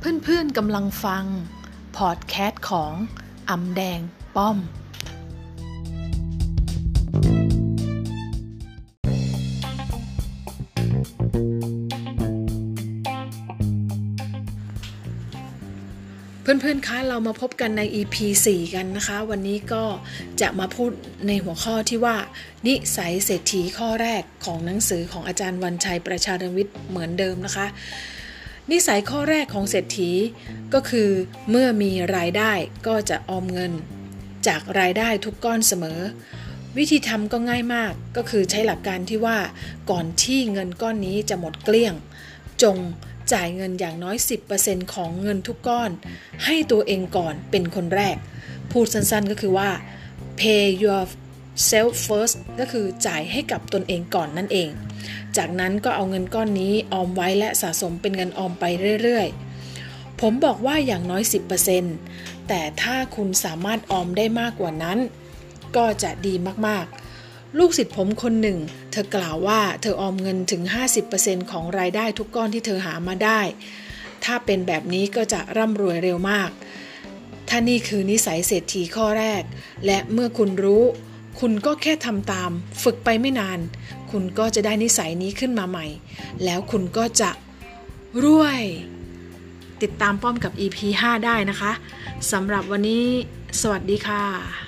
เพื่อนๆกำลังฟัง พอดแคสต์ของอำแดงป้อม เพื่อนๆ คะเรามาพบกันใน EP 4 กันนะคะ วันนี้ก็จะมาพูดในหัวข้อที่ว่า นิสัยเศรษฐีข้อแรกของหนังสือของอาจารย์วันชัยประชาดวิทย์เหมือนเดิมนะคะ นิสัยข้อแรกของเศรษฐีก็คือเมื่อมีรายได้ก็จะออมเงิน จากรายได้ทุกก้อนเสมอ วิธีทำก็ง่ายมากก็คือใช้หลักการที่ว่าก่อนที่เงินก้อนนี้จะหมดเกลี้ยง จงจ่ายเงินอย่างน้อย 10%ของเงินทุกก้อน ให้ตัวเองก่อนเป็นคนแรก พูดสั้นๆก็คือว่า pay your self first ก็คือจ่ายให้กับตนเองก่อนนั่นเอง จากนั้นก็เอาเงินก้อนนี้ออมไว้และสะสมเป็นเงินออมไปเรื่อยๆ ผมบอกว่าอย่างน้อย 10%แต่ถ้าคุณสามารถออมได้มากกว่านั้น ก็จะดีมากๆ ลูกศิษย์ผมคนหนึ่ง เธอกล่าวว่าเธอออมเงินถึง 50%ของรายได้ทุกก้อนที่เธอหามาได้ ถ้าเป็นแบบนี้ก็จะร่ำรวยเร็วมากถ้านี่คือนิสัยเศรษฐีข้อแรก และเมื่อคุณรู้ คุณก็แค่ทำตาม ฝึกไปไม่นาน คุณก็จะได้นิสัยนี้ขึ้นมาใหม่ แล้วคุณก็จะรวย ติดตามป้อมกับ EP 5 ได้นะคะสำหรับวันนี้ สวัสดีค่ะ